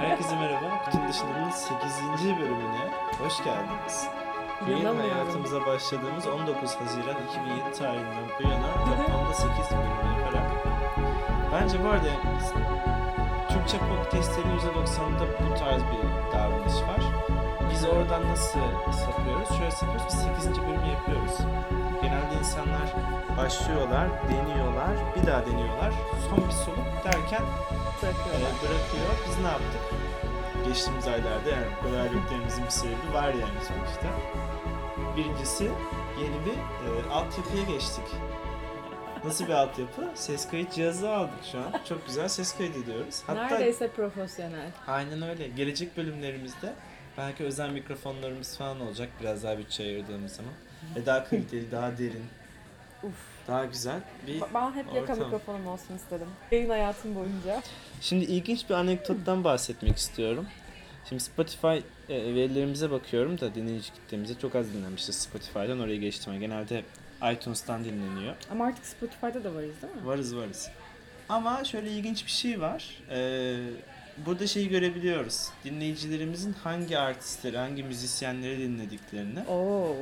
Herkese merhaba. Kutunun dışındanın 8. bölümüne hoş geldiniz. İnanamıyorum. hayatımıza başladığımız 19 Haziran 2007 tarihinden bu yana toplamda 8 bölüm yaparak bence bu arada Türkçe podcastlerin %90'ında bu tarz bir davranış var. Biz oradan nasıl sapıyoruz? Şöyle sapıyoruz, biz 8. bölümü yapıyoruz. Genelde insanlar başlıyorlar, deniyorlar, bir daha deniyorlar. Son bir soluk derken Bırakıyorlar. e, bırakıyor. Biz ne yaptık? Geçtiğimiz aylarda yani beraberliklerimizin bir sebebi var yani sonuçta. Birincisi yeni bir e, altyapıya geçtik. Nasıl bir altyapı? Ses kayıt cihazı aldık şu an. Çok güzel ses kaydediyoruz. Hatta Neredeyse profesyonel. aynen öyle. Gelecek bölümlerimizde belki özel mikrofonlarımız falan olacak biraz daha bütçe ayırdığımız zaman. Ve daha kaliteli, daha derin, Uf. daha güzel bir Ben hep yaka Ortam. mikrofonum olsun istedim. Yayın hayatım boyunca. Şimdi ilginç bir anekdottan bahsetmek istiyorum. Şimdi Spotify e, verilerimize bakıyorum da dinleyici kitlemize çok az dinlenmişiz Spotify'dan oraya geçtim. Genelde iTunes'tan dinleniyor. Ama artık Spotify'da da varız değil mi? Varız varız. Ama şöyle ilginç bir şey var. Ee, burada şeyi görebiliyoruz. Dinleyicilerimizin hangi artistleri, hangi müzisyenleri dinlediklerini. Oo.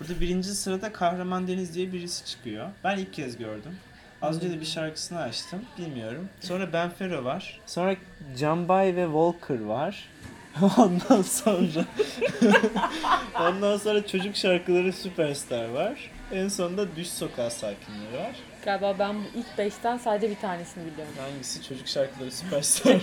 Burada birinci sırada Kahraman Deniz diye birisi çıkıyor. Ben ilk kez gördüm. Az önce de bir şarkısını açtım. Bilmiyorum. Sonra Ben Fero var. Sonra Canbay ve Walker var. Ondan sonra Ondan sonra çocuk şarkıları Süperstar var. En sonunda Düş Sokağı Sakinleri var. Galiba ben bu ilk beşten sadece bir tanesini biliyorum. Hangisi çocuk şarkıları Süperstar?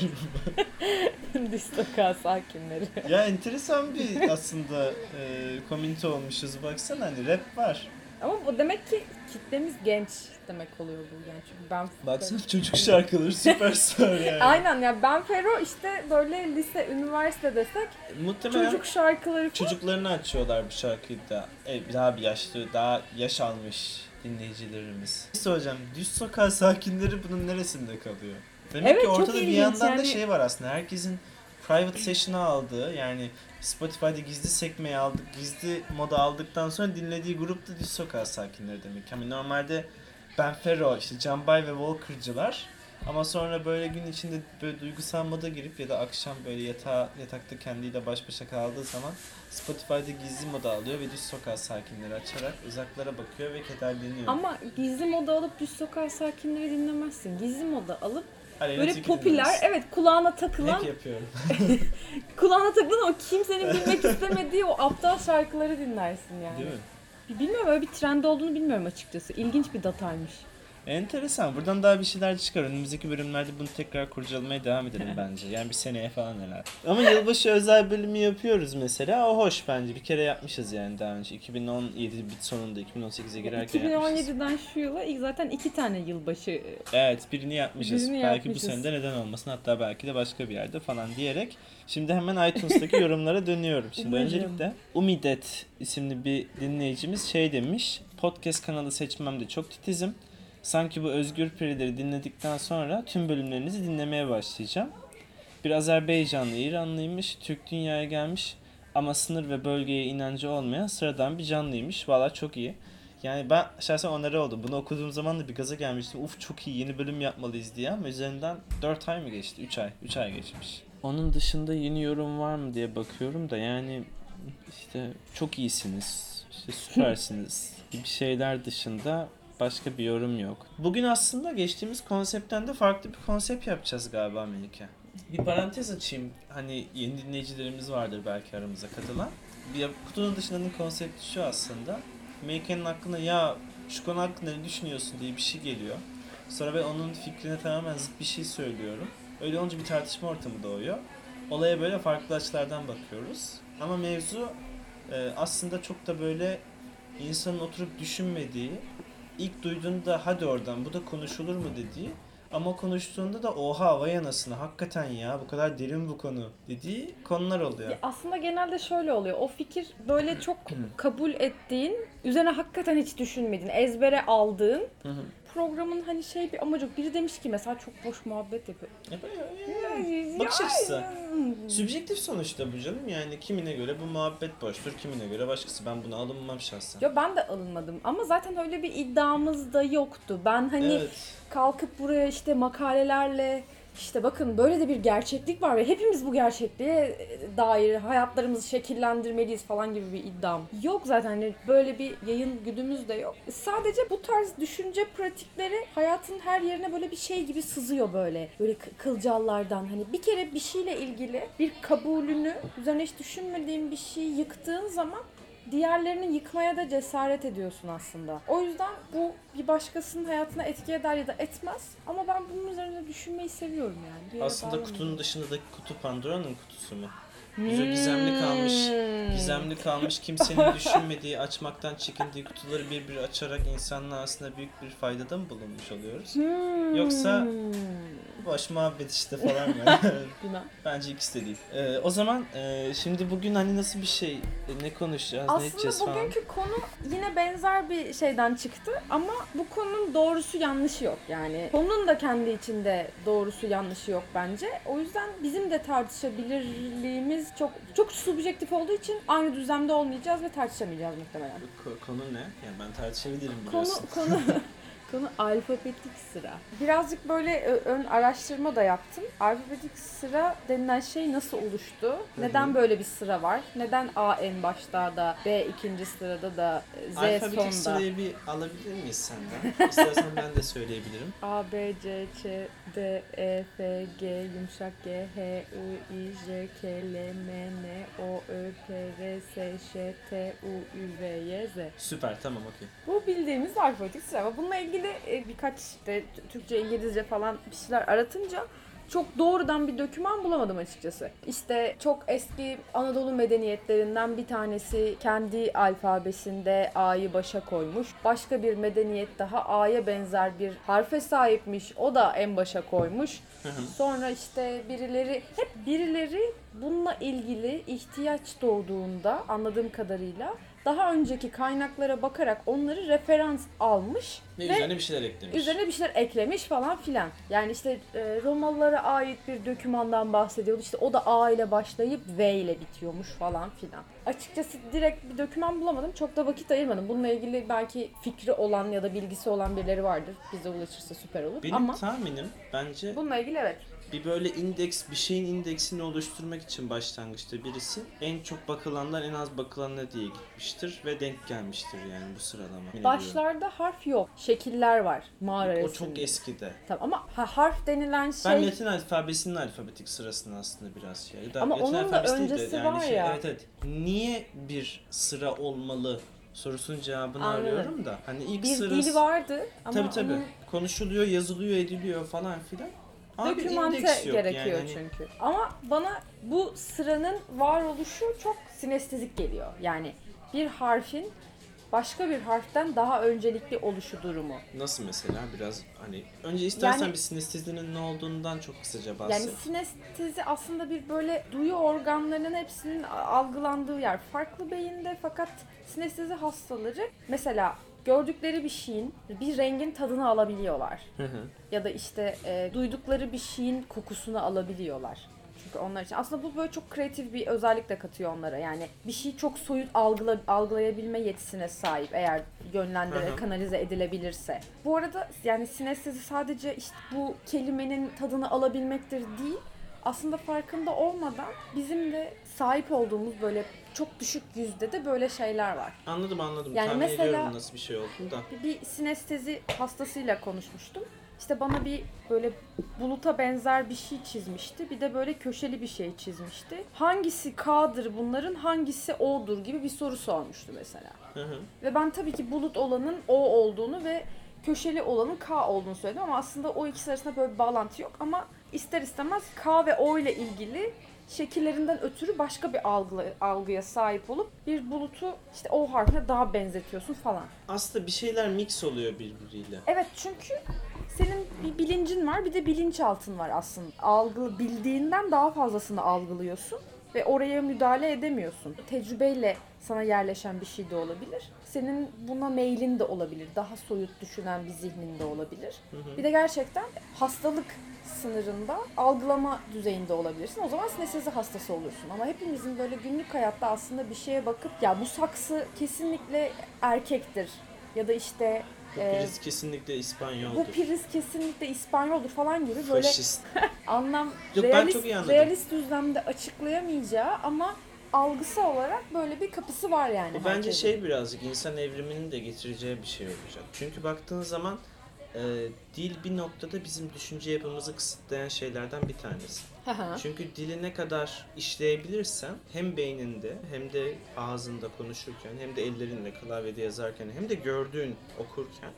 Distoka sakinleri. ya enteresan bir aslında e, komünite olmuşuz. Baksana hani rap var. Ama bu demek ki kitlemiz genç demek oluyor bu yani çünkü ben Baksana çocuk şarkıları Süperstar yani. Aynen ya ben Fero işte böyle lise, üniversite desek Muhtemelen çocuk şarkıları falan. çocuklarını açıyorlar bu şarkıyı da. E, daha bir yaşlı, daha yaş almış dinleyicilerimiz. Bir soracağım. Düz sokak sakinleri bunun neresinde kalıyor? Demek Evet, ki ortada bir yandan da yani. şey var aslında. Herkesin private session'ı aldığı yani Spotify'da gizli sekmeyi aldık, gizli moda aldıktan sonra dinlediği grup da düz sokak sakinleri demek. Yani normalde Ben Fero, işte Canbay ve Walker'cılar ama sonra böyle gün içinde böyle duygusal moda girip ya da akşam böyle yatağa, yatakta kendiyle baş başa kaldığı zaman Spotify'da gizli moda alıyor ve düz sokak sakinleri açarak uzaklara bakıyor ve kederleniyor. Ama gizli moda alıp düz sokak sakinleri dinlemezsin. Gizli moda alıp Aleyna böyle Tilki popüler, dinlemez. evet kulağına takılan Hack yapıyorum. kulağına takılan ama kimsenin bilmek istemediği o aptal şarkıları dinlersin yani. Değil mi? Bilmiyorum öyle bir trend olduğunu bilmiyorum açıkçası. İlginç bir dataymış. Enteresan. Buradan daha bir şeyler çıkar. Önümüzdeki bölümlerde bunu tekrar kurcalamaya devam edelim bence. Yani bir seneye falan herhalde. Ama yılbaşı özel bölümü yapıyoruz mesela. O hoş bence. Bir kere yapmışız yani daha önce. 2017 bit sonunda 2018'e girerken yapmışız. 2017'den şu yıla ilk zaten iki tane yılbaşı e, Evet birini yapmışız. Birini belki yapmışız. bu sene de neden olmasın hatta belki de başka bir yerde falan diyerek. Şimdi hemen iTunes'taki yorumlara dönüyorum. Şimdi Umarım. öncelikle Umidet isimli bir dinleyicimiz şey demiş. Podcast kanalı seçmemde çok titizim. Sanki bu Özgür Perileri dinledikten sonra tüm bölümlerinizi dinlemeye başlayacağım. Bir Azerbaycanlı İranlıymış, Türk dünyaya gelmiş ama sınır ve bölgeye inancı olmayan sıradan bir canlıymış. Valla çok iyi. Yani ben şahsen onları oldu. Bunu okuduğum zaman da bir gaza gelmiştim. Uf çok iyi yeni bölüm yapmalıyız diye ama üzerinden 4 ay mı geçti? 3 ay. 3 ay geçmiş. Onun dışında yeni yorum var mı diye bakıyorum da yani işte çok iyisiniz. işte süpersiniz gibi şeyler dışında başka bir yorum yok. Bugün aslında geçtiğimiz konseptten de farklı bir konsept yapacağız galiba Melike. Bir parantez açayım. Hani yeni dinleyicilerimiz vardır belki aramıza katılan. Bir kutunun dışındanın konsepti şu aslında. Melike'nin aklına ya şu konu hakkında ne düşünüyorsun diye bir şey geliyor. Sonra ben onun fikrine tamamen zıt bir şey söylüyorum. Öyle olunca bir tartışma ortamı doğuyor. Olaya böyle farklı açılardan bakıyoruz. Ama mevzu e, aslında çok da böyle insanın oturup düşünmediği, ilk duyduğunda hadi oradan bu da konuşulur mu dediği ama konuştuğunda da oha vay anasını hakikaten ya bu kadar derin bu konu dediği konular oluyor. Ya aslında genelde şöyle oluyor. O fikir böyle çok kabul ettiğin, üzerine hakikaten hiç düşünmediğin, ezbere aldığın programın hani şey bir amacı yok. Biri demiş ki mesela çok boş muhabbet yapıyor. Ya böyle- Bakış açısı. Sübjektif sonuçta bu canım yani kimine göre bu muhabbet boştur kimine göre başkası ben buna alınmam şahsen. Ya ben de alınmadım ama zaten öyle bir iddiamız da yoktu. Ben hani evet. kalkıp buraya işte makalelerle işte bakın böyle de bir gerçeklik var ve hepimiz bu gerçekliğe dair hayatlarımızı şekillendirmeliyiz falan gibi bir iddiam. Yok zaten hani böyle bir yayın güdümüz de yok. Sadece bu tarz düşünce pratikleri hayatın her yerine böyle bir şey gibi sızıyor böyle. Böyle kı- kılcallardan hani bir kere bir şeyle ilgili bir kabulünü üzerine hiç düşünmediğin bir şeyi yıktığın zaman diğerlerini yıkmaya da cesaret ediyorsun aslında. O yüzden bu bir başkasının hayatına etki eder ya da etmez. Ama ben bunun üzerine düşünmeyi seviyorum yani. Bir yere Aslında bağlamıyorum. kutunun dışındaki kutu Pandora'nın kutusu mu? Güzel gizemli kalmış. Hmm. Gizemli kalmış kimsenin düşünmediği, açmaktan çekindiği kutuları bir bir açarak insanlığa aslında büyük bir faydada mı bulunmuş oluyoruz? Hmm. Yoksa- Boş muhabbet işte falan mı? Bilmem. Bence ikisi de değil. Ee, o zaman e, şimdi bugün hani nasıl bir şey, e, ne konuşacağız, ne edeceğiz Aslında falan. bugünkü konu yine benzer bir şeyden çıktı ama bu konunun doğrusu yanlışı yok yani. Konunun da kendi içinde doğrusu yanlışı yok bence. O yüzden bizim de tartışabilirliğimiz çok çok subjektif olduğu için aynı düzlemde olmayacağız ve tartışamayacağız muhtemelen. Ko- konu ne? Yani ben tartışabilirim Konu biliyorsun. konu konu alfabetik sıra. Birazcık böyle ö- ön araştırma da yaptım. Alfabetik sıra denilen şey nasıl oluştu? Neden böyle bir sıra var? Neden A en başta da B ikinci sırada da Z Alfabetik sonda? sırayı bir alabilir miyiz senden? İstersen ben de söyleyebilirim. A, B, C, Ç, D, E, F, G, yumuşak G, H, I, I, J, K, L, M, N, O, Ö, P, R, S, Ş, T, U, Ü, V, Y, Z. Süper tamam okey. Bu bildiğimiz alfabetik sıra ama bununla ilgili e, birkaç işte Türkçe, İngilizce falan bir şeyler aratınca çok doğrudan bir doküman bulamadım açıkçası. İşte çok eski Anadolu medeniyetlerinden bir tanesi kendi alfabesinde A'yı başa koymuş. Başka bir medeniyet daha A'ya benzer bir harfe sahipmiş. O da en başa koymuş. Sonra işte birileri hep birileri bununla ilgili ihtiyaç doğduğunda anladığım kadarıyla daha önceki kaynaklara bakarak onları referans almış Ve, ve üzerine bir şeyler eklemiş. üzerine bir şeyler eklemiş falan filan. Yani işte e, Romalılara ait bir dokümandan bahsediyordu. İşte o da A ile başlayıp V ile bitiyormuş falan filan. Açıkçası direkt bir doküman bulamadım. Çok da vakit ayırmadım. Bununla ilgili belki fikri olan ya da bilgisi olan birileri vardır. Bize ulaşırsa süper olur. Benim Ama tahminim bence bununla ilgili evet. Bir böyle indeks, bir şeyin indeksini oluşturmak için başlangıçta birisi en çok bakılanlar en az bakılanlar diye gitmiştir ve denk gelmiştir yani bu sıralama. Başlarda harf yok. Şekiller var mağara O resimde. çok eskide. Tamam ama ha- harf denilen şey Ben Latin alfabesinin alfabetik sırasını aslında biraz şey. Da Ama Latin onun da alfabesi değil de öncesi var şey, ya. Evet evet. Niye bir sıra olmalı sorusunun cevabını Anladım. arıyorum da. Hani ilk bir sırası... dili vardı ama Tabii tabii. onun Konuşuluyor, yazılıyor, ediliyor falan filan. Ama bir dokümante yok gerekiyor yani. Çünkü. Ama bana bu sıranın varoluşu çok sinestezik geliyor. Yani bir harfin başka bir harften daha öncelikli oluşu durumu. Nasıl mesela biraz hani önce istersen Yani- bir sinestezinin ne olduğundan çok kısaca Yani bahset. sinestezi aslında bir böyle duyu organlarının hepsinin algılandığı yer. Farklı beyinde fakat sinestezi hastaları mesela gördükleri bir şeyin bir rengin tadını alabiliyorlar. Ya da işte e, duydukları bir şeyin kokusunu alabiliyorlar. Çünkü onlar için aslında bu böyle çok kreatif bir özellik de katıyor onlara. Yani bir şeyi çok soyut algıla, algılayabilme yetisine sahip eğer hı. kanalize edilebilirse. Bu arada yani sinestezi sadece işte bu kelimenin tadını alabilmektir değil. Aslında farkında olmadan bizim de sahip olduğumuz böyle çok düşük yüzde de böyle şeyler var. Anladım anladım. Yani Tahmin mesela- nasıl bir şey olduğunu da. bir sinestezi hastasıyla konuşmuştum. İşte bana bir böyle buluta benzer bir şey çizmişti. Bir de böyle köşeli bir şey çizmişti. Hangisi K'dır bunların, hangisi O'dur gibi bir soru sormuştu mesela. Hı hı. Ve ben tabii ki bulut olanın O olduğunu ve köşeli olanın K olduğunu söyledim ama aslında o ikisi arasında böyle bir bağlantı yok ama ister istemez K ve O ile ilgili şekillerinden ötürü başka bir algı, algıya sahip olup bir bulutu işte O harfine daha benzetiyorsun falan. Aslında bir şeyler mix oluyor birbiriyle. Evet çünkü senin bir bilincin var bir de bilinçaltın var aslında. Algı bildiğinden daha fazlasını algılıyorsun ve oraya müdahale edemiyorsun. Tecrübeyle sana yerleşen bir şey de olabilir. Senin buna meylin de olabilir. Daha soyut düşünen bir zihnin de olabilir. Bir de gerçekten hastalık sınırında algılama düzeyinde olabilirsin. O zaman sinestezi hastası olursun. Ama hepimizin böyle günlük hayatta aslında bir şeye bakıp ya bu saksı kesinlikle erkektir ya da işte Bu Ee, priz kesinlikle İspanyoldur. Bu priz kesinlikle İspanyoldur falan gibi böyle Faşist. anlam Yok, ben realist, çok iyi anladım. realist düzlemde açıklayamayacağı ama algısı olarak böyle bir kapısı var yani. Bu bence herkesin. şey birazcık insan evriminin de getireceği bir şey olacak. Çünkü baktığın zaman e, dil bir noktada bizim düşünce yapımızı kısıtlayan şeylerden bir tanesi. Çünkü dili ne kadar işleyebilirsen hem beyninde hem de ağzında konuşurken hem de ellerinle klavyede yazarken hem de gördüğün okurken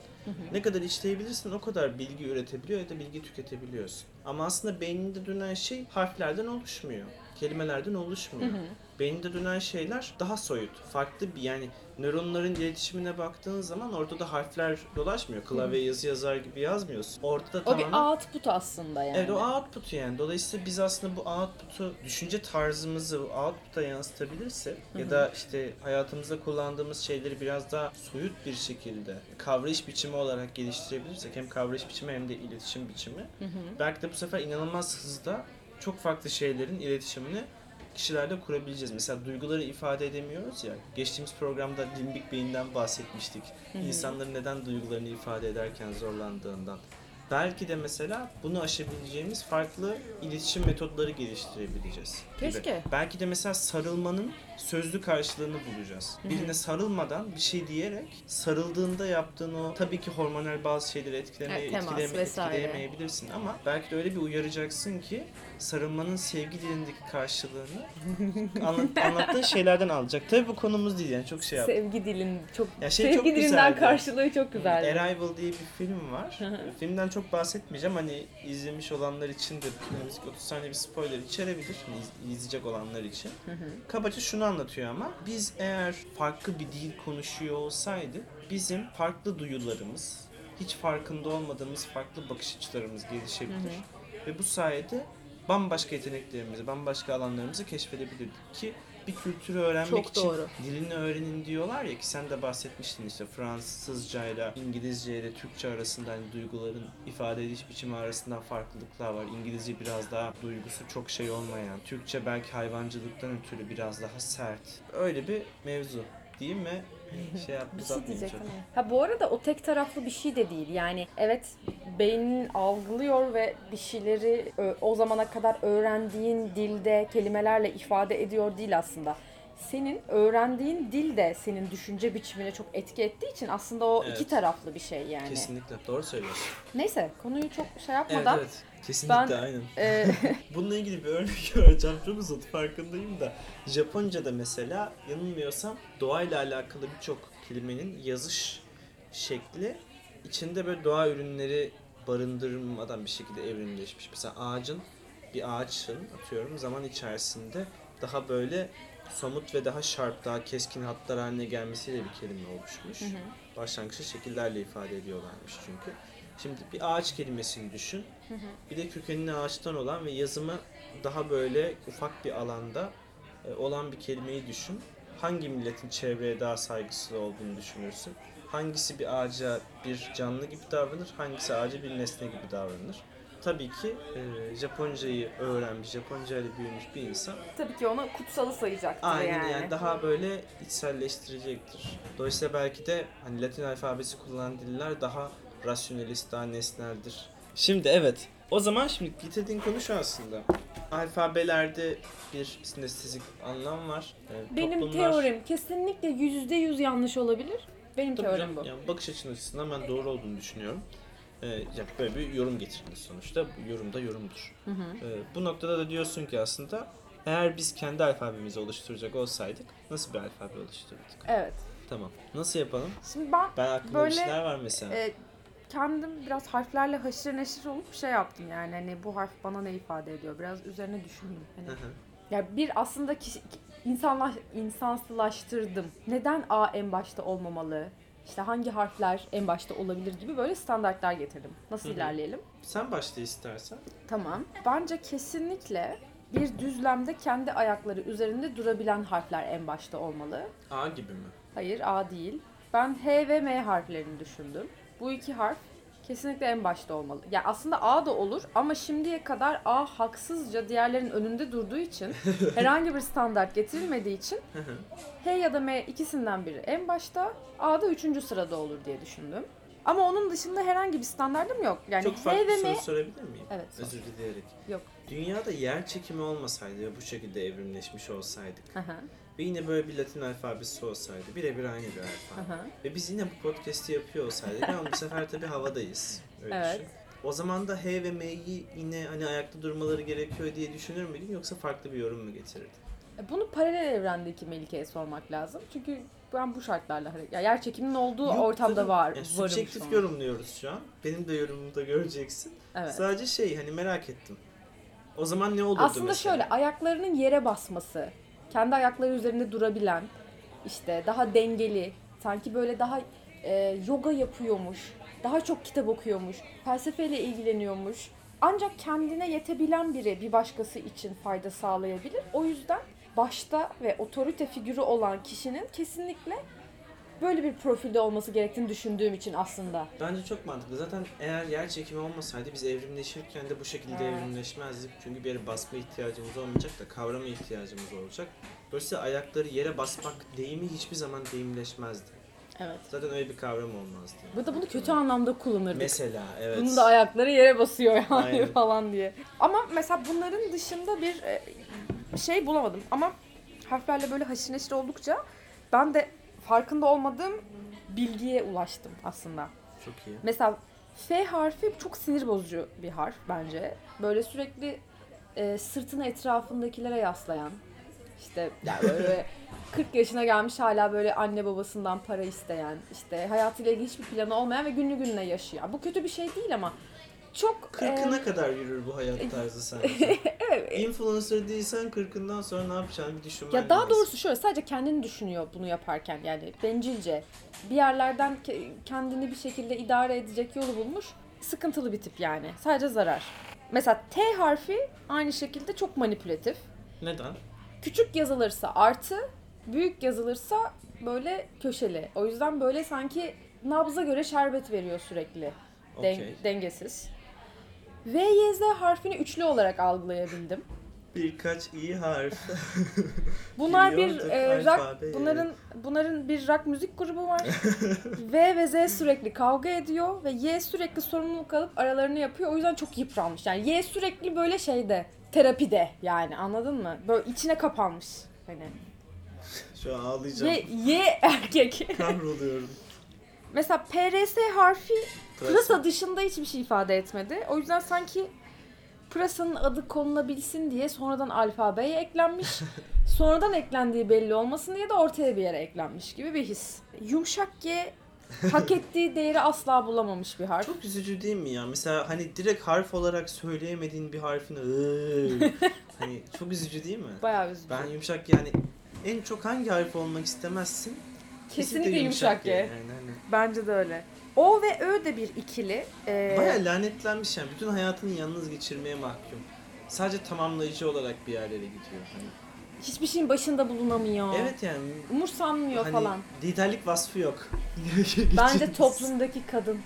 ne kadar işleyebilirsen o kadar bilgi üretebiliyor ya da bilgi tüketebiliyorsun. Ama aslında beyninde dönen şey harflerden oluşmuyor. Kelimelerden oluşmuyor. Beyninde dönen şeyler daha soyut. Farklı bir yani nöronların iletişimine baktığın zaman orada da harfler dolaşmıyor. Klavye yazı yazar gibi yazmıyorsun. Orada da O bir tamamen output aslında yani. Evet o output yani. Dolayısıyla biz aslında bu output'u, düşünce tarzımızı output'a yansıtabilirsek ya da işte hayatımızda kullandığımız şeyleri biraz daha soyut bir şekilde kavrayış biçimi olarak geliştirebilirsek hem kavrayış biçimi hem de iletişim biçimi belki de bu sefer inanılmaz hızda çok farklı şeylerin iletişimini kişilerde kurabileceğiz. Mesela duyguları ifade edemiyoruz ya. Geçtiğimiz programda limbik beyinden bahsetmiştik. İnsanların neden duygularını ifade ederken zorlandığından. Belki de mesela bunu aşabileceğimiz farklı iletişim metotları geliştirebileceğiz. Keşke. Belki de mesela sarılmanın sözlü karşılığını bulacağız. Birine sarılmadan bir şey diyerek sarıldığında yaptığın o tabii ki hormonal bazı şeyleri etkilemeye, Evet, etkileme- etkileyemeyebilirsin ama belki de öyle bir uyaracaksın ki sarılmanın sevgi dilindeki karşılığını anlat, anlattığın şeylerden alacak. Tabii bu konumuz değil yani çok şey yap. Sevgi dilin çok Ya şey sevgi çok dilinden güzeldi. karşılığı çok güzel. Arrival diye bir film var. Filmden çok bahsetmeyeceğim. Hani izlemiş olanlar için de önümüzdeki 30 saniye bir spoiler içerebilir. Hani izleyecek olanlar için. Kabaca şunu anlatıyor ama biz eğer farklı bir dil konuşuyor olsaydı bizim farklı duyularımız, hiç farkında olmadığımız farklı bakış açılarımız gelişebilir. Ve bu sayede bambaşka yeteneklerimizi, bambaşka alanlarımızı keşfedebilirdik ki bir kültürü öğrenmek Çok için doğru. dilini öğrenin diyorlar ya ki sen de bahsetmiştin işte Fransızca ile İngilizce ile Türkçe arasında hani duyguların ifade ediş biçimi arasında farklılıklar var. İngilizce biraz daha duygusu çok şey olmayan, Türkçe belki hayvancılıktan ötürü biraz daha sert. Öyle bir mevzu değil mi? Şey yap, Bir şey diyecektim. Ha bu arada o tek taraflı bir şey de değil. Yani evet beynin algılıyor ve bir şeyleri o zamana kadar öğrendiğin dilde kelimelerle ifade ediyor değil aslında. Senin öğrendiğin dil de senin düşünce biçimine çok etki ettiği için aslında o Evet. iki taraflı bir şey yani. Kesinlikle doğru söylüyorsun. Neyse konuyu çok şey Evet yapmadan evet. Kesinlikle Ben- aynen. e, Bununla ilgili bir örnek vereceğim. Çok uzun farkındayım da. Japonca'da mesela yanılmıyorsam doğayla alakalı birçok kelimenin yazış şekli içinde böyle doğa ürünleri barındırmadan bir şekilde evrimleşmiş. Mesela ağacın bir ağaçın atıyorum zaman içerisinde daha böyle somut ve daha sharp, daha keskin hatlar haline gelmesiyle bir kelime oluşmuş. Başlangıçta şekillerle ifade ediyorlarmış çünkü. Şimdi bir ağaç kelimesini düşün. Bir de kökenini ağaçtan olan ve yazımı daha böyle ufak bir alanda e, olan bir kelimeyi düşün. Hangi milletin çevreye daha saygıslı olduğunu düşünürsün? Hangisi bir ağaca bir canlı gibi davranır, hangisi ağaca bir nesne gibi davranır? Tabii ki e, Japoncayı öğrenmiş, Japonca ile büyümüş bir insan tabii ki ona kutsalı sayacaktır Aynen yani. yani. daha böyle içselleştirecektir. Dolayısıyla belki de hani Latin alfabesi kullanılan diller daha rasyonelist, daha nesneldir. Şimdi evet. O zaman şimdi getirdiğin konu şu aslında. Alfabelerde bir sinestezik anlam var. Ee, Benim toplumlar- teorim kesinlikle yüzde yüz yanlış olabilir. Benim Tabii teorim canım, bu. Yani bakış açın açısından ben doğru olduğunu düşünüyorum. Ee, ya böyle bir yorum getirdiniz sonuçta. Bu yorum da yorumdur. Ee, bu noktada da diyorsun ki aslında eğer biz kendi alfabemizi oluşturacak olsaydık nasıl bir alfabe oluştururduk? Evet. Tamam. Nasıl yapalım? Şimdi ben Ben aklımda Böyle, bir şeyler var mesela. e, kendim biraz harflerle haşır neşir olup şey yaptım yani hani bu harf bana ne ifade ediyor biraz üzerine düşündüm. Hani, ya bir aslında kişi, insanlaş, insansılaştırdım. Neden A en başta olmamalı? İşte hangi harfler en başta olabilir gibi böyle standartlar getirdim. Nasıl ilerleyelim? Sen başla istersen. Tamam. Bence kesinlikle bir düzlemde kendi ayakları üzerinde durabilen harfler en başta olmalı. A gibi mi? Hayır A değil. Ben H ve M harflerini düşündüm. Bu iki harf kesinlikle en başta olmalı. Ya aslında A da olur ama şimdiye kadar A haksızca diğerlerin önünde durduğu için herhangi bir standart getirilmediği için. H ya da M ikisinden biri en başta A da üçüncü sırada olur diye düşündüm. Ama onun dışında herhangi bir standardım yok. Yani Çok H farklı ve bir soru M sorabilir miyim? Evet, sor. Özür dileyerek. Yok. Dünyada yer çekimi olmasaydı ve bu şekilde evrimleşmiş olsaydık Hı hı, ve yine böyle bir Latin alfabesi olsaydı birebir aynı bir alfabe. Ve biz yine bu podcast'i yapıyor olsaydık ama bu sefer tabii havadayız. Öyle Evet. düşün. O zaman da H ve M'yi yine hani ayakta durmaları gerekiyor diye düşünür müydün yoksa farklı bir yorum mu getirirdin? E, Bunu paralel evrendeki Melike'ye sormak lazım. Çünkü ben bu şartlarla hareket... Ya yer çekiminin olduğu Yok ortamda tabii. var. Yani subjektif yorumluyoruz şu an. Benim de yorumumu da göreceksin. Evet. Sadece şey hani merak ettim. O zaman ne olurdu Aslında mesela? şöyle ayaklarının yere basması, kendi ayakları üzerinde durabilen, işte daha dengeli, sanki böyle daha e, yoga yapıyormuş, daha çok kitap okuyormuş, felsefeyle ilgileniyormuş. Ancak kendine yetebilen biri bir başkası için fayda sağlayabilir. O yüzden başta ve otorite figürü olan kişinin kesinlikle böyle bir profilde olması gerektiğini düşündüğüm için aslında. Bence çok mantıklı. Zaten eğer yer çekimi olmasaydı biz evrimleşirken de bu şekilde Ha. evrimleşmezdik. Çünkü bir yere basma ihtiyacımız olmayacak da kavrama ihtiyacımız olacak. Dolayısıyla ayakları yere basmak deyimi hiçbir zaman deyimleşmezdi. Evet. Zaten öyle bir kavram olmazdı. Burada bunu kötü anlamda kullanırdık. Mesela evet. Bunun da ayakları yere basıyor yani Aynen. falan diye. Ama mesela bunların dışında bir e, şey bulamadım. Ama harflerle böyle haşır neşir oldukça ben de farkında olmadığım bilgiye ulaştım aslında. Çok iyi. Mesela F harfi çok sinir bozucu bir harf bence. Böyle sürekli e, sırtını etrafındakilere yaslayan. işte yani böyle 40 yaşına gelmiş hala böyle anne babasından para isteyen, işte hayatıyla ilgili hiçbir planı olmayan ve günlü gününe yaşıyor. Bu kötü bir şey değil ama çok Kırkına e, kadar yürür bu hayat tarzı sanki. evet, Influencer değilsen kırkından sonra ne yapacağını bir düşünmen Ya daha lazım. doğrusu şöyle sadece kendini düşünüyor bunu yaparken yani bencilce. Bir yerlerden ke- kendini bir şekilde idare edecek yolu bulmuş. Sıkıntılı bir tip yani. Sadece zarar. Mesela T harfi aynı şekilde çok manipülatif. Neden? Küçük yazılırsa artı, büyük yazılırsa böyle köşeli. O yüzden böyle sanki nabza göre şerbet veriyor sürekli. Den- Okey. dengesiz. V, Y, Z harfini üçlü olarak algılayabildim. Birkaç iyi harf. Bunlar bir e, rock, bunların bunların bir rock müzik grubu var. v ve Z sürekli kavga ediyor ve Y sürekli sorumluluk alıp aralarını yapıyor. O yüzden çok yıpranmış. Yani Y sürekli böyle şeyde, terapide yani anladın mı? Böyle içine kapanmış. Hani. Şu an ağlayacağım. Y, y erkek. Kahroluyorum. Mesela PRS harfi Pırasa. pırasa dışında hiçbir şey ifade etmedi. O yüzden sanki pırasanın adı konulabilsin diye sonradan alfabeye eklenmiş. sonradan eklendiği belli olmasın diye de ortaya bir yere eklenmiş gibi bir his. Yumuşak G hak ettiği değeri asla bulamamış bir harf. Çok üzücü değil mi ya? Mesela hani direkt harf olarak söyleyemediğin bir harfin "Iıı." hani çok üzücü değil mi? Bayağı üzücü. Ben yumuşak yani en çok hangi harf olmak istemezsin? Kesinlikle yumuşak G. Yani hani Bence de öyle. O ve Ö de bir ikili. Ee, Baya lanetlenmiş yani. Bütün hayatını yalnız geçirmeye mahkum. Sadece tamamlayıcı olarak bir yerlere gidiyor. Hani. hiçbir şeyin başında bulunamıyor. Evet yani. Umursanmıyor Hani falan. liderlik vasfı yok. Bence toplumdaki kadın.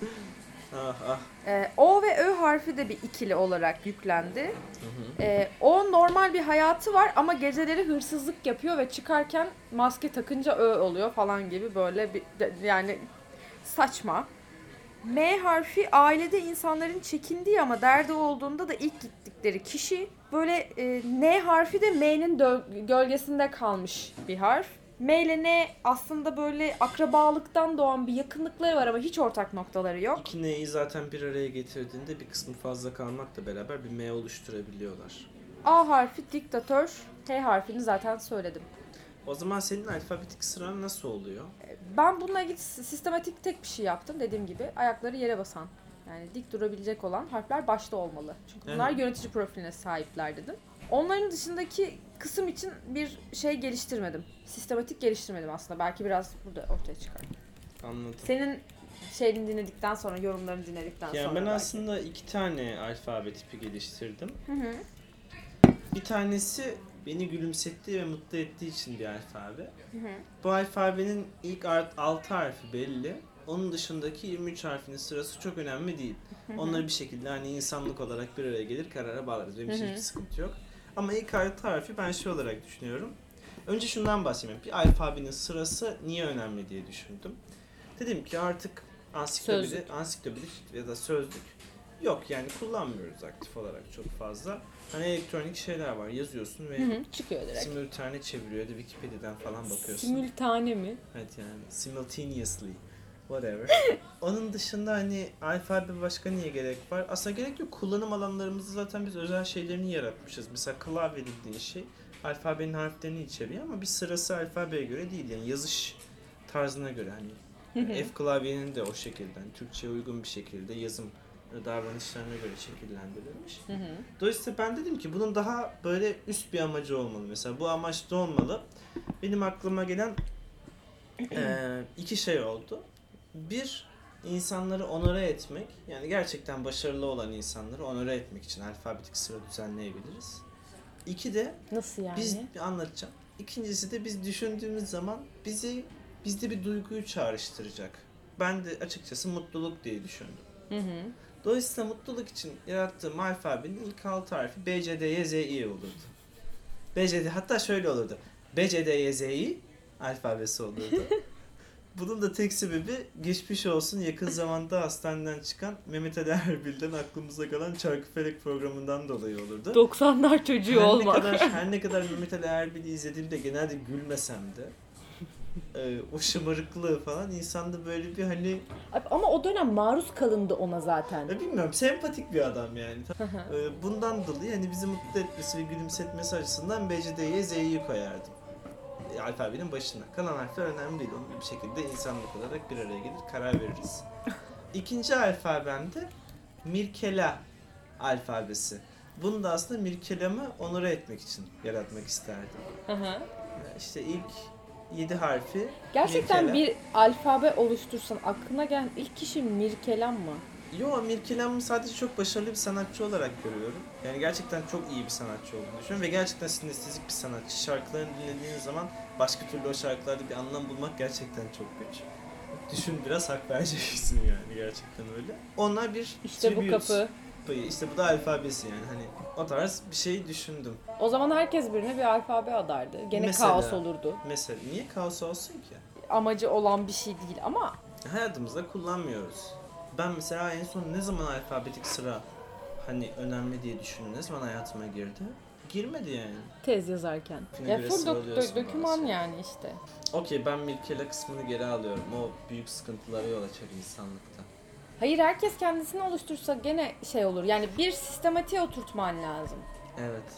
Ah ah. Ee, o ve Ö harfi de bir ikili olarak yüklendi. Hı hı. Ee, o normal bir hayatı var ama geceleri hırsızlık yapıyor ve çıkarken maske takınca Ö oluyor falan gibi böyle bir de- yani saçma. M harfi ailede insanların çekindiği ama derdi olduğunda da ilk gittikleri kişi. Böyle e, N harfi de M'nin gölgesinde kalmış bir harf. M ile N aslında böyle akrabalıktan doğan bir yakınlıkları var ama hiç ortak noktaları yok. İki neyi zaten bir araya getirdiğinde bir kısmı fazla kalmakla beraber bir M oluşturabiliyorlar. A harfi diktatör, T harfini zaten söyledim. O zaman senin alfabetik sıran nasıl oluyor? Ben bununla ilgili sistematik tek bir şey yaptım dediğim gibi. Ayakları yere basan. Yani dik durabilecek olan harfler başta olmalı. Çünkü bunlar Evet. yönetici profiline sahipler dedim. Onların dışındaki kısım için bir şey geliştirmedim. Sistematik geliştirmedim aslında. Belki biraz burada ortaya çıkar. Anladım. Senin şeyini dinledikten sonra, yorumlarını dinledikten Yani sonra ben belki. aslında iki tane alfabe tipi geliştirdim. Hı hı. Bir tanesi beni gülümsettiği ve mutlu ettiği için bir alfabe. Hı hı. Bu alfabenin ilk 6 harfi belli. Onun dışındaki 23 harfinin sırası çok önemli değil. Onları bir şekilde hani insanlık olarak bir araya gelir karara bağlarız. Benim için Hı hı. hiçbir sıkıntı yok. Ama 6 harfi ben şey olarak düşünüyorum. Önce şundan bahsedeyim. Bir alfabenin sırası niye önemli diye düşündüm. Dedim ki artık Ansiklopedi, Sözlük. ansiklopedi ya da sözlük yok yani kullanmıyoruz aktif olarak çok fazla. Hani elektronik şeyler var yazıyorsun ve Hı hı, çıkıyor direkt. simultane çeviriyor ya da Wikipedia'dan falan bakıyorsun. Simültane mi? Evet yani simultaneously whatever. Onun dışında hani alfabe başka niye gerek var? Aslında gerek yok. Kullanım alanlarımızda zaten biz özel şeylerini yaratmışız. Mesela klavye dediğin şey alfabenin harflerini içeriyor ama bir sırası alfabeye göre değil. Yani yazış tarzına göre hani F klavyenin de o şekilde hani Türkçe'ye uygun bir şekilde yazım davranışlarına göre şekillendirilmiş. Hı hı. Dolayısıyla ben dedim ki bunun daha böyle üst bir amacı olmalı. Mesela bu amaç da olmalı. Benim aklıma gelen eee, iki şey oldu. Bir, insanları onore etmek. Yani gerçekten başarılı olan insanları onore etmek için alfabetik sıra düzenleyebiliriz. İki de Nasıl yani? biz anlatacağım. İkincisi de biz düşündüğümüz zaman bizi bizde bir duyguyu çağrıştıracak. Ben de açıkçası mutluluk diye düşündüm. Hı hı. Dolayısıyla mutluluk için yarattığım alfabenin ilk altı harfi B, C, D, Y, Z, I olurdu. B, C, D, hatta şöyle olurdu. B, C, D, Y, Z, I alfabesi olurdu. Bunun da tek sebebi geçmiş olsun yakın zamanda hastaneden çıkan Mehmet Ali Erbil'den aklımıza kalan Çarkıfelek programından dolayı olurdu. 90'lar çocuğu her olmak. Ne kadar, her ne kadar Mehmet Ali Erbil'i izlediğimde genelde gülmesem de e, o şımarıklığı falan insanda böyle bir hani Ama o dönem maruz kalındı ona zaten. Ya bilmiyorum sempatik bir adam yani. Ee, Bundan dolayı hani bizi mutlu etmesi ve gülümsetmesi açısından BCD'ye Z'yi koyardım. Alfabenin başına. Kalan harfler önemli değil. Onu bir şekilde insanlık olarak bir araya gelir karar veririz. İkinci alfabem de Mirkela alfabesi. Bunu da aslında Mirkelam'ı onore etmek için yaratmak isterdim. Hı hı. İşte ilk 7 harfi Gerçekten Mirkela. bir alfabe oluştursan aklına gelen ilk kişi Mirkelam mı? Yo Mirkelam'ı sadece çok başarılı bir sanatçı olarak görüyorum. Yani gerçekten çok iyi bir sanatçı olduğunu düşünüyorum ve gerçekten sinestezik bir sanatçı. Şarkılarını dinlediğin zaman başka türlü o şarkılarda bir anlam bulmak gerçekten çok güç. Düşün biraz hak vereceksin yani gerçekten öyle. Onlar bir İşte bu tribute kapı. payı. İşte bu da alfabesi yani hani o tarz bir şey düşündüm. O zaman herkes birine bir alfabe adardı. Gene Mesela. kaos olurdu. Mesela niye kaos olsun ki? Amacı olan bir şey değil ama Hayatımızda kullanmıyoruz. Ben mesela en son ne zaman alfabetik sıra hani önemli diye düşündüm. Ne zaman hayatıma girdi? Girmedi yani. tez yazarken. Ya full dok- sıralıyorsun dök- döküman yani işte. Okey ben Mirkela kısmını geri alıyorum. O büyük sıkıntılara yol açar insanlıkta. Hayır herkes kendisini oluştursa gene şey olur. Yani bir sistematiğe oturtman lazım. Evet.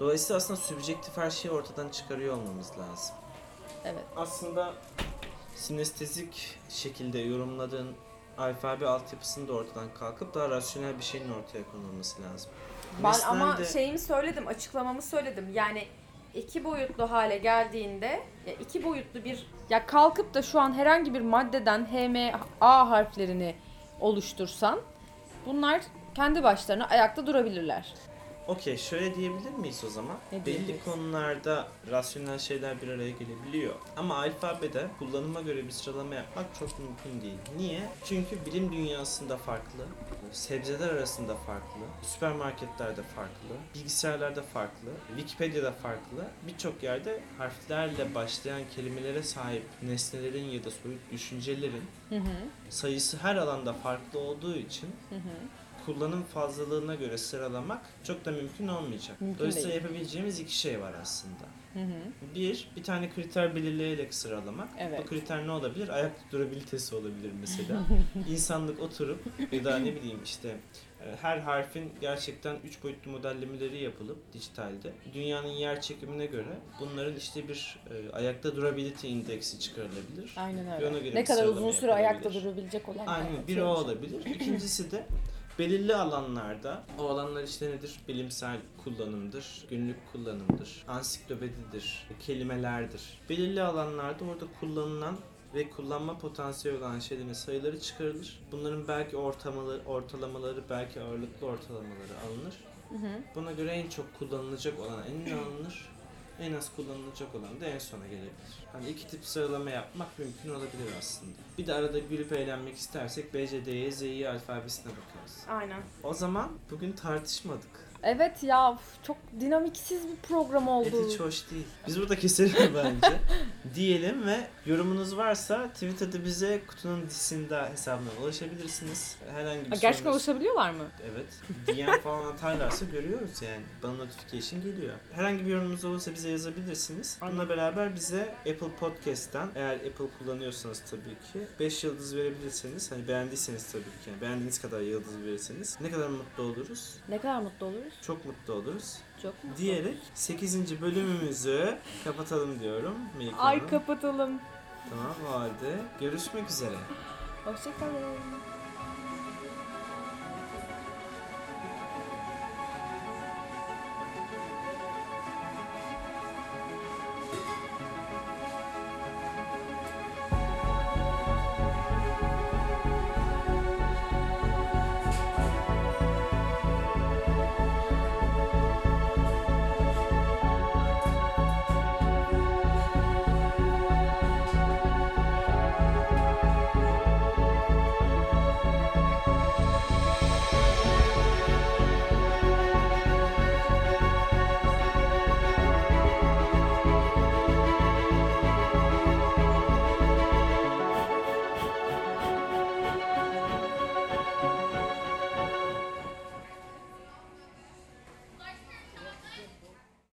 Dolayısıyla aslında sübjektif her şeyi ortadan çıkarıyor olmamız lazım. Evet. Aslında sinestezik şekilde yorumladığın alfabe altyapısını da ortadan kalkıp daha rasyonel bir şeyin ortaya konulması lazım. Ben Nesnel ama de- şeyimi söyledim, açıklamamı söyledim. Yani iki boyutlu hale geldiğinde ya iki boyutlu bir ya kalkıp da şu an herhangi bir maddeden H, M, A harflerini oluştursan bunlar kendi başlarına ayakta durabilirler. Okey şöyle diyebilir miyiz o zaman? Ne Belli diyebiliriz? konularda rasyonel şeyler bir araya gelebiliyor. Ama alfabede kullanıma göre bir sıralama yapmak çok mümkün değil. Niye? Çünkü bilim dünyasında farklı, sebzeler arasında farklı, süpermarketlerde farklı, bilgisayarlarda farklı, Wikipedia'da farklı. Birçok yerde harflerle başlayan kelimelere sahip nesnelerin ya da soyut düşüncelerin Hı hı. sayısı her alanda farklı olduğu için Hı hı. Kullanım fazlalığına göre sıralamak çok da mümkün olmayacak. Mümkün Dolayısıyla değil. yapabileceğimiz iki şey var aslında. Hı hı. Bir, bir tane kriter belirleyerek sıralamak. Evet. Bu kriter ne olabilir? Ayakta durabilitesi olabilir mesela. İnsanlık oturup ya da ne bileyim işte e, her harfin gerçekten üç boyutlu modellemeleri yapılıp dijitalde dünyanın yer çekimine göre bunların işte bir e, ayakta durability indeksi çıkarılabilir. Aynen Ve ona öyle. göre Ne bir kadar uzun süre ayakta durabilecek olan Aynen biri o olabilir. İkincisi de belirli alanlarda o alanlar işte nedir? Bilimsel kullanımdır, günlük kullanımdır, ansiklopedidir, kelimelerdir. Belirli alanlarda orada kullanılan ve kullanma potansiyeli olan şeylerin sayıları çıkarılır. Bunların belki ortamaları, ortalamaları, belki ağırlıklı ortalamaları alınır. Hı hı. Buna göre en çok kullanılacak olan en alınır? En az kullanılacak olan da en sona gelebilir. Hani iki tip sıralama yapmak mümkün olabilir aslında. Bir de arada gülüp eğlenmek istersek BCD'ye Z'yi alfabesine bakarız. Aynen. O zaman bugün tartışmadık. Evet ya çok dinamiksiz bir program oldu. Evet hiç hoş değil. Biz burada keselim bence. Diyelim ve yorumunuz varsa Twitter'da bize kutunun dizisinde hesabına ulaşabilirsiniz. Herhangi bir Gerçekten sorunuz- ulaşabiliyorlar mı? Evet. DM falan atarlarsa görüyoruz yani. Bana notification geliyor. Herhangi bir yorumunuz olursa bize yazabilirsiniz. Bununla beraber bize Apple Podcast'ten eğer Apple kullanıyorsanız tabii ki 5 yıldız verebilirseniz hani beğendiyseniz tabii ki yani beğendiğiniz kadar yıldız verirseniz ne kadar mutlu oluruz. Ne kadar mutlu oluruz. Çok mutlu oluruz. Çok mutlu Diyerek 8. bölümümüzü kapatalım diyorum. Melike Ay Hanım. kapatalım. Tamam o halde görüşmek üzere. Hoşçakalın.